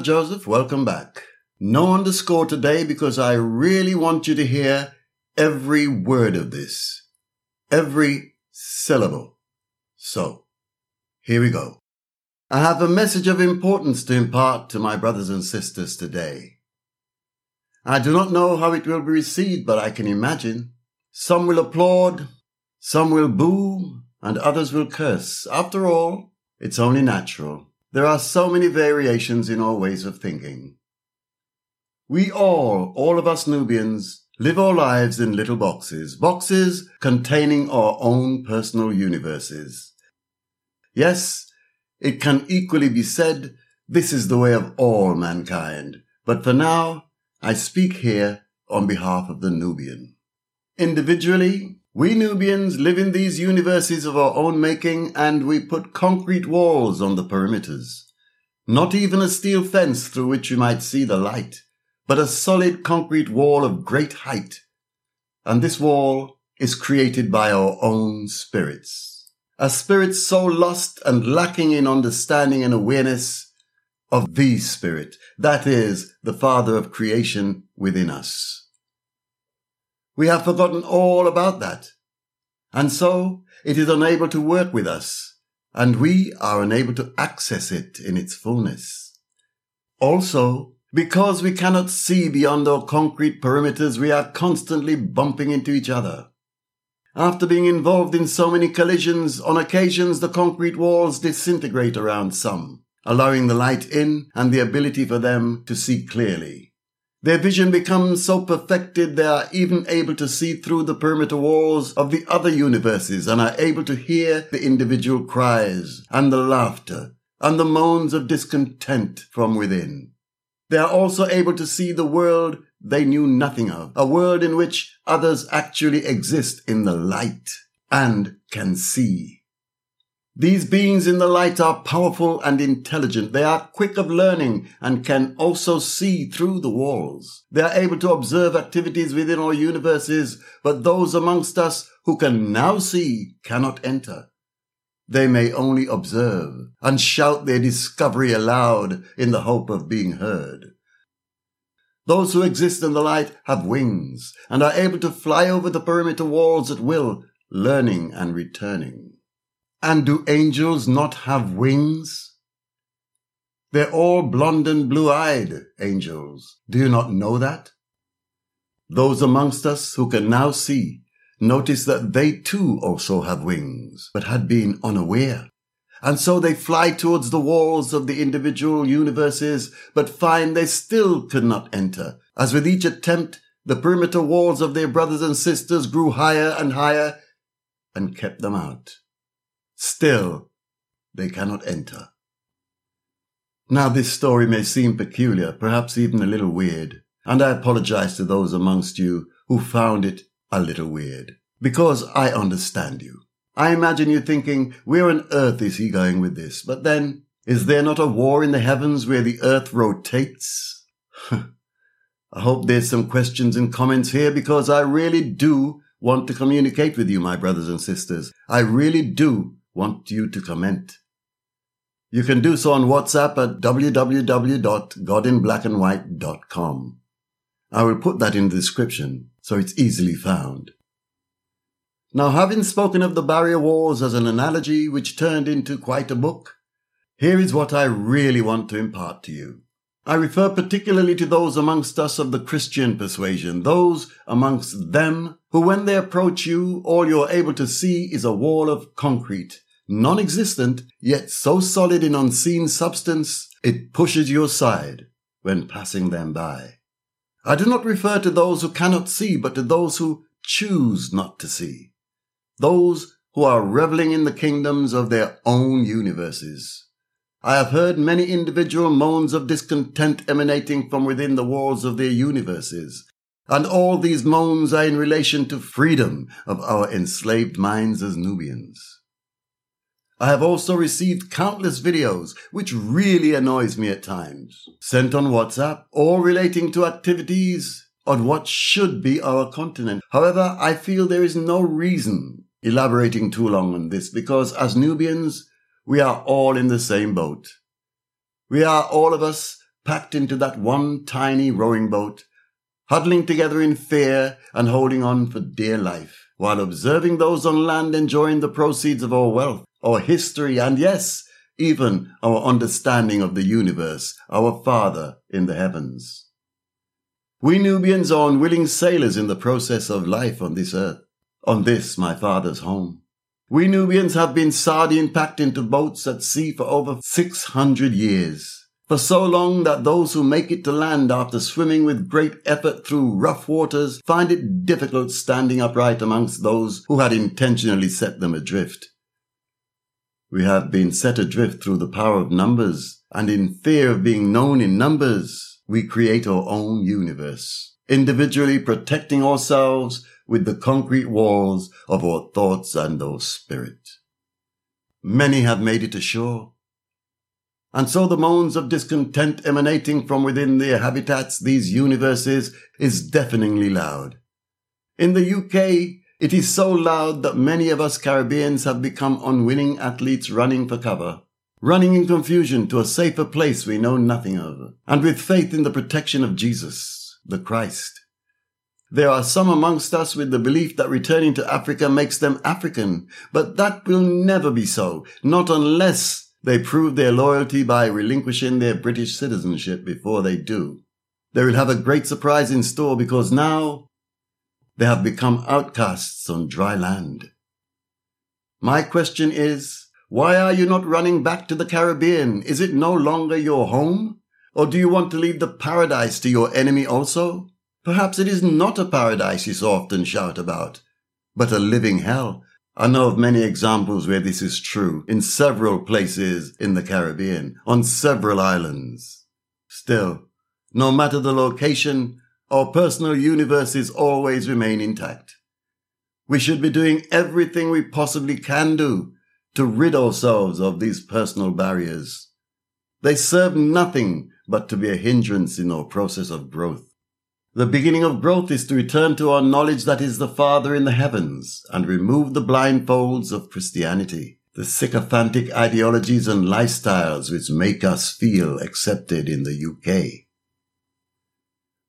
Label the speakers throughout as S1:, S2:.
S1: Joseph. Welcome back. No underscore today because I really want you to hear every word of this, every syllable. So, here we go. I have a message of importance to impart to my brothers and sisters today. I do not know how it will be received, but I can imagine. Some will applaud, some will boo, and others will curse. After all, it's only natural. There are so many variations in our ways of thinking. We all, all of us Nubians, live our lives in little boxes, boxes containing our own personal universes. Yes, it can equally be said this is the way of all mankind, but for now, I speak here on behalf of the Nubian. Individually, we Nubians live in these universes of our own making and we put concrete walls on the perimeters. Not even a steel fence through which you might see the light, but a solid concrete wall of great height. And this wall is created by our own spirits. A spirit so lost and lacking in understanding and awareness of the spirit, that is, the Father of creation within us. We have forgotten all about that. And so it is unable to work with us, and we are unable to access it in its fullness. Also, because we cannot see beyond our concrete perimeters, we are constantly bumping into each other. After being involved in so many collisions, on occasions the concrete walls disintegrate around some, allowing the light in and the ability for them to see clearly. Their vision becomes so perfected they are even able to see through the perimeter walls of the other universes and are able to hear the individual cries and the laughter and the moans of discontent from within. They are also able to see the world they knew nothing of, a world in which others actually exist in the light and can see. These beings in the light are powerful and intelligent. They are quick of learning and can also see through the walls. They are able to observe activities within our universes, but those amongst us who can now see cannot enter. They may only observe and shout their discovery aloud in the hope of being heard. Those who exist in the light have wings and are able to fly over the perimeter walls at will, learning and returning. And do angels not have wings? They're all blond and blue-eyed angels. Do you not know that? Those amongst us who can now see notice that they too also have wings, but had been unaware. And so they fly towards the walls of the individual universes, but find they still could not enter, as with each attempt the perimeter walls of their brothers and sisters grew higher and higher and kept them out. Still, they cannot enter. Now this story may seem peculiar, perhaps even a little weird, and I apologize to those amongst you who found it a little weird, because I understand you. I imagine you thinking, where on earth is he going with this? But then, is there not a war in the heavens where the earth rotates? I hope there's some questions and comments here because I really do want to communicate with you, my brothers and sisters. I really do want you to comment. You can do so on WhatsApp at www.godinblackandwhite.com. I will put that in the description so it's easily found. Now, having spoken of the barrier wars as an analogy which turned into quite a book, here is what I really want to impart to you. I refer particularly to those amongst us of the Christian persuasion, those amongst them who when they approach you, all you're able to see is a wall of concrete non-existent, yet so solid in unseen substance, it pushes you aside when passing them by. I do not refer to those who cannot see, but to those who choose not to see. Those who are reveling in the kingdoms of their own universes. I have heard many individual moans of discontent emanating from within the walls of their universes, and all these moans are in relation to freedom of our enslaved minds as Nubians. I have also received countless videos, which really annoys me at times, sent on WhatsApp or relating to activities on what should be our continent. However, I feel there is no reason elaborating too long on this because as Nubians, we are all in the same boat. We are all of us packed into that one tiny rowing boat, huddling together in fear and holding on for dear life, while observing those on land enjoying the proceeds of our wealth, our history, and yes, even our understanding of the universe, our Father in the heavens. We Nubians are unwilling sailors in the process of life on this earth, on this my father's home. We Nubians have been sardine packed into boats at sea for over 600 years. For so long that those who make it to land after swimming with great effort through rough waters find it difficult standing upright amongst those who had intentionally set them adrift. We have been set adrift through the power of numbers, and in fear of being known in numbers, we create our own universe, individually protecting ourselves with the concrete walls of our thoughts and our spirit. Many have made it ashore. And so the moans of discontent emanating from within their habitats, these universes, is deafeningly loud. In the UK, it is so loud that many of us Caribbeans have become unwilling athletes running for cover, running in confusion to a safer place we know nothing of, and with faith in the protection of Jesus, the Christ. There are some amongst us with the belief that returning to Africa makes them African, but that will never be so, not unless they prove their loyalty by relinquishing their British citizenship before they do. They will have a great surprise in store because now they have become outcasts on dry land. My question is, why are you not running back to the Caribbean? Is it no longer your home? Or do you want to leave the paradise to your enemy also? Perhaps it is not a paradise you so often shout about, but a living hell. I know of many examples where this is true in several places in the Caribbean, on several islands. Still, no matter the location, our personal universes always remain intact. We should be doing everything we possibly can do to rid ourselves of these personal barriers. They serve nothing but to be a hindrance in our process of growth. The beginning of growth is to return to our knowledge that is the Father in the heavens and remove the blindfolds of Christianity, the sycophantic ideologies and lifestyles which make us feel accepted in the UK.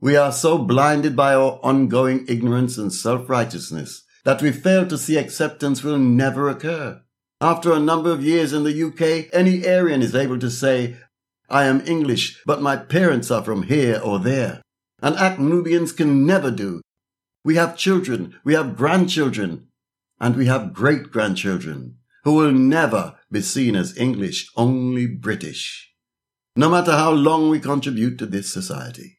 S1: We are so blinded by our ongoing ignorance and self-righteousness that we fail to see acceptance will never occur. After a number of years in the UK, any Aryan is able to say, I am English, but my parents are from here or there. An act Nubians can never do. We have children, we have grandchildren, and we have great grandchildren who will never be seen as English, only British. No matter how long we contribute to this society.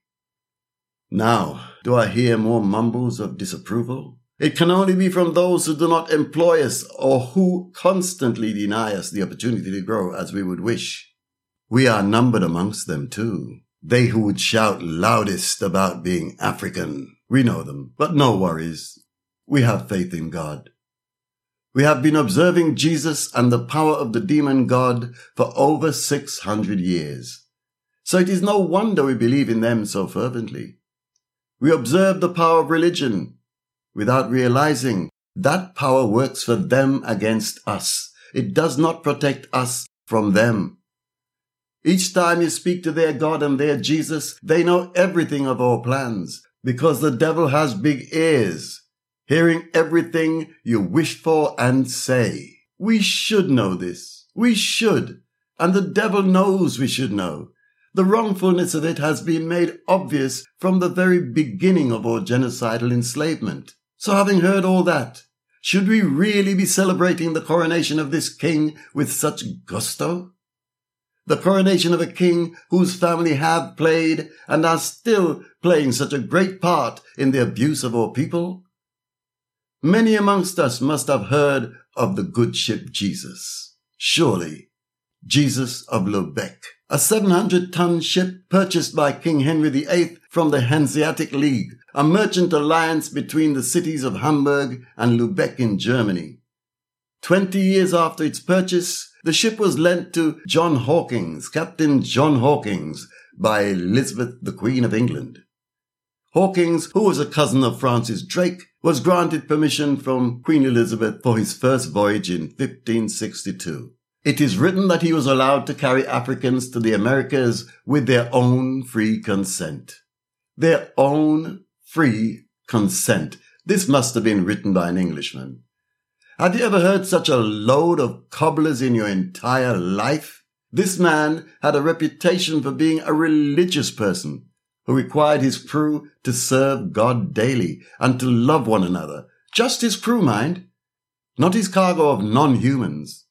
S1: Now, do I hear more mumbles of disapproval? It can only be from those who do not employ us or who constantly deny us the opportunity to grow as we would wish. We are numbered amongst them too. They who would shout loudest about being African. We know them, but no worries. We have faith in God. We have been observing Jesus and the power of the demon God for over 600 years. So it is no wonder we believe in them so fervently. We observe the power of religion without realizing that power works for them against us. It does not protect us from them. Each time you speak to their God and their Jesus, they know everything of our plans because the devil has big ears, hearing everything you wish for and say. We should know this. We should. And the devil knows we should know. The wrongfulness of it has been made obvious from the very beginning of our genocidal enslavement. So having heard all that, should we really be celebrating the coronation of this king with such gusto? The coronation of a king whose family have played and are still playing such a great part in the abuse of our people? Many amongst us must have heard of the good ship Jesus. Surely, Jesus of Lubeck a 700 ton ship purchased by King Henry VIII from the Hanseatic League, a merchant alliance between the cities of Hamburg and Lubeck in Germany. Twenty years after its purchase, the ship was lent to John Hawkins, Captain John Hawkins, by Elizabeth, the Queen of England. Hawkins, who was a cousin of Francis Drake, was granted permission from Queen Elizabeth for his first voyage in 1562. It is written that he was allowed to carry Africans to the Americas with their own free consent. Their own free consent. This must have been written by an Englishman. Had you ever heard such a load of cobblers in your entire life? This man had a reputation for being a religious person who required his crew to serve God daily and to love one another. Just his crew, mind, not his cargo of non-humans.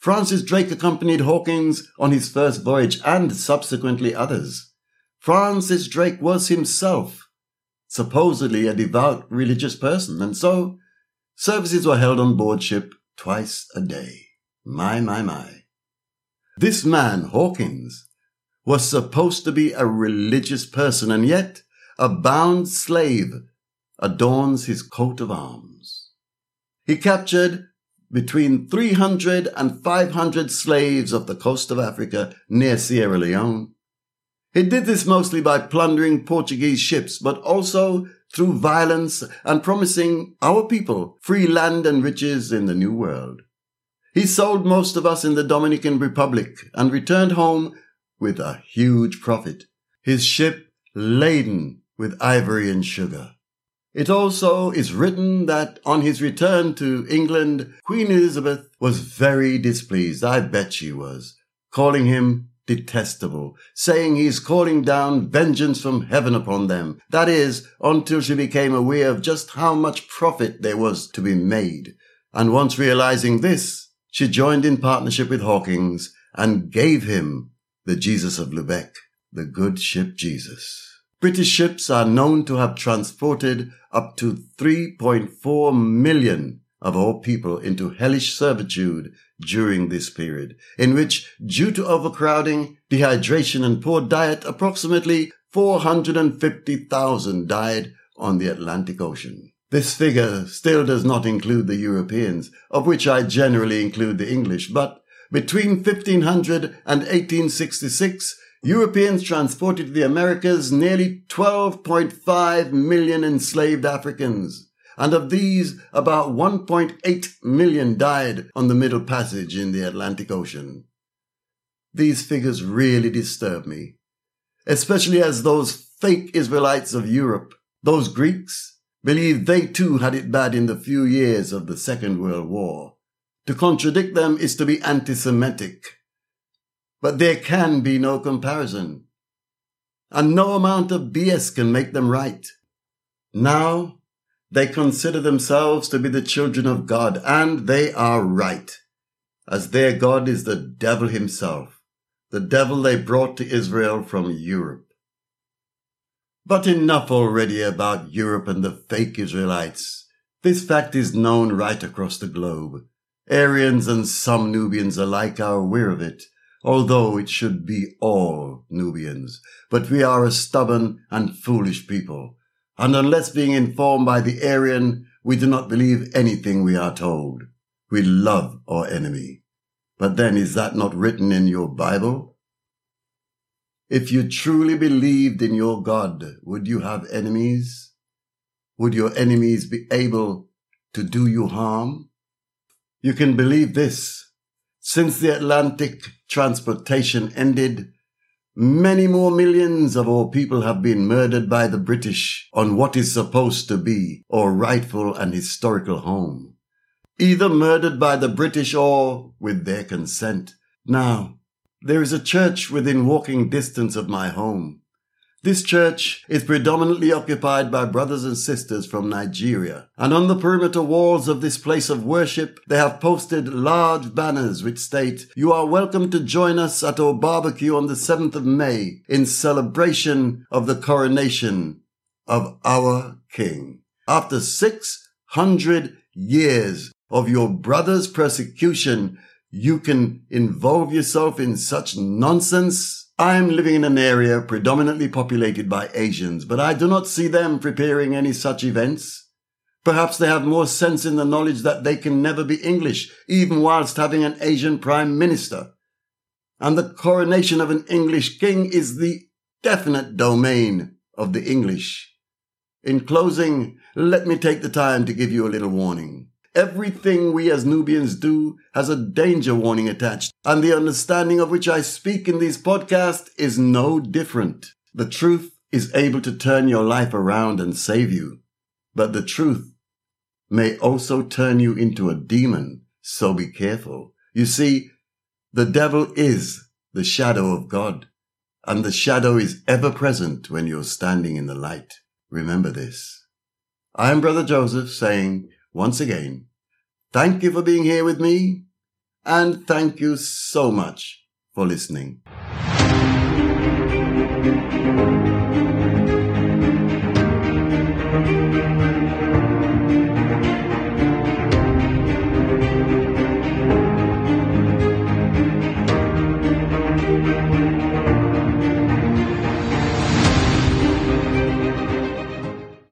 S1: Francis Drake accompanied Hawkins on his first voyage and subsequently others. Francis Drake was himself supposedly a devout religious person, and so services were held on board ship twice a day. My, my, my. This man, Hawkins, was supposed to be a religious person, and yet a bound slave adorns his coat of arms. He captured between 300 and 500 slaves off the coast of Africa near Sierra Leone. He did this mostly by plundering Portuguese ships, but also through violence and promising our people free land and riches in the New World. He sold most of us in the Dominican Republic and returned home with a huge profit, his ship laden with ivory and sugar. It also is written that on his return to England, Queen Elizabeth was very displeased. I bet she was, calling him detestable, saying he's calling down vengeance from heaven upon them. That is, until she became aware of just how much profit there was to be made. And once realizing this, she joined in partnership with Hawkins and gave him the Jesus of Lubeck, the good ship Jesus. British ships are known to have transported up to 3.4 million of our people into hellish servitude during this period, in which, due to overcrowding, dehydration, and poor diet, approximately 450,000 died on the Atlantic Ocean. This figure still does not include the Europeans, of which I generally include the English, but between 1500 and 1866, Europeans transported to the Americas nearly 12.5 million enslaved Africans. And of these, about 1.8 million died on the Middle Passage in the Atlantic Ocean. These figures really disturb me, especially as those fake Israelites of Europe, those Greeks, believe they too had it bad in the few years of the Second World War. To contradict them is to be anti-Semitic. But there can be no comparison. And no amount of BS can make them right. Now, they consider themselves to be the children of God, and they are right, as their God is the devil himself, the devil they brought to Israel from Europe. But enough already about Europe and the fake Israelites. This fact is known right across the globe. Aryans and some Nubians alike are aware of it, although it should be all Nubians. But we are a stubborn and foolish people, and unless being informed by the Aryan, we do not believe anything we are told. We love our enemy. But then is that not written in your Bible? If you truly believed in your God, would you have enemies? Would your enemies be able to do you harm? You can believe this. Since the Atlantic transportation ended, many more millions of our people have been murdered by the British on what is supposed to be our rightful and historical home. Either murdered by the British or with their consent. Now, there is a church within walking distance of my home. This church is predominantly occupied by brothers and sisters from Nigeria, and on the perimeter walls of this place of worship, they have posted large banners which state, You are welcome to join us at our barbecue on the 7th of May in celebration of the coronation of our King. After 600 years of your brother's persecution, you can involve yourself in such nonsense? I am living in an area predominantly populated by Asians, but I do not see them preparing any such events. Perhaps they have more sense in the knowledge that they can never be English, even whilst having an Asian prime minister. And the coronation of an English king is the definite domain of the English. In closing, let me take the time to give you a little warning. Everything we as Nubians do has a danger warning attached, and the understanding of which I speak in these podcasts is no different. The truth is able to turn your life around and save you, but the truth may also turn you into a demon, so be careful. You see, the devil is the shadow of God, and the shadow is ever present when you're standing in the light. Remember this. I am Brother Joseph saying, once again, thank you for being here with me, and thank you so much for listening.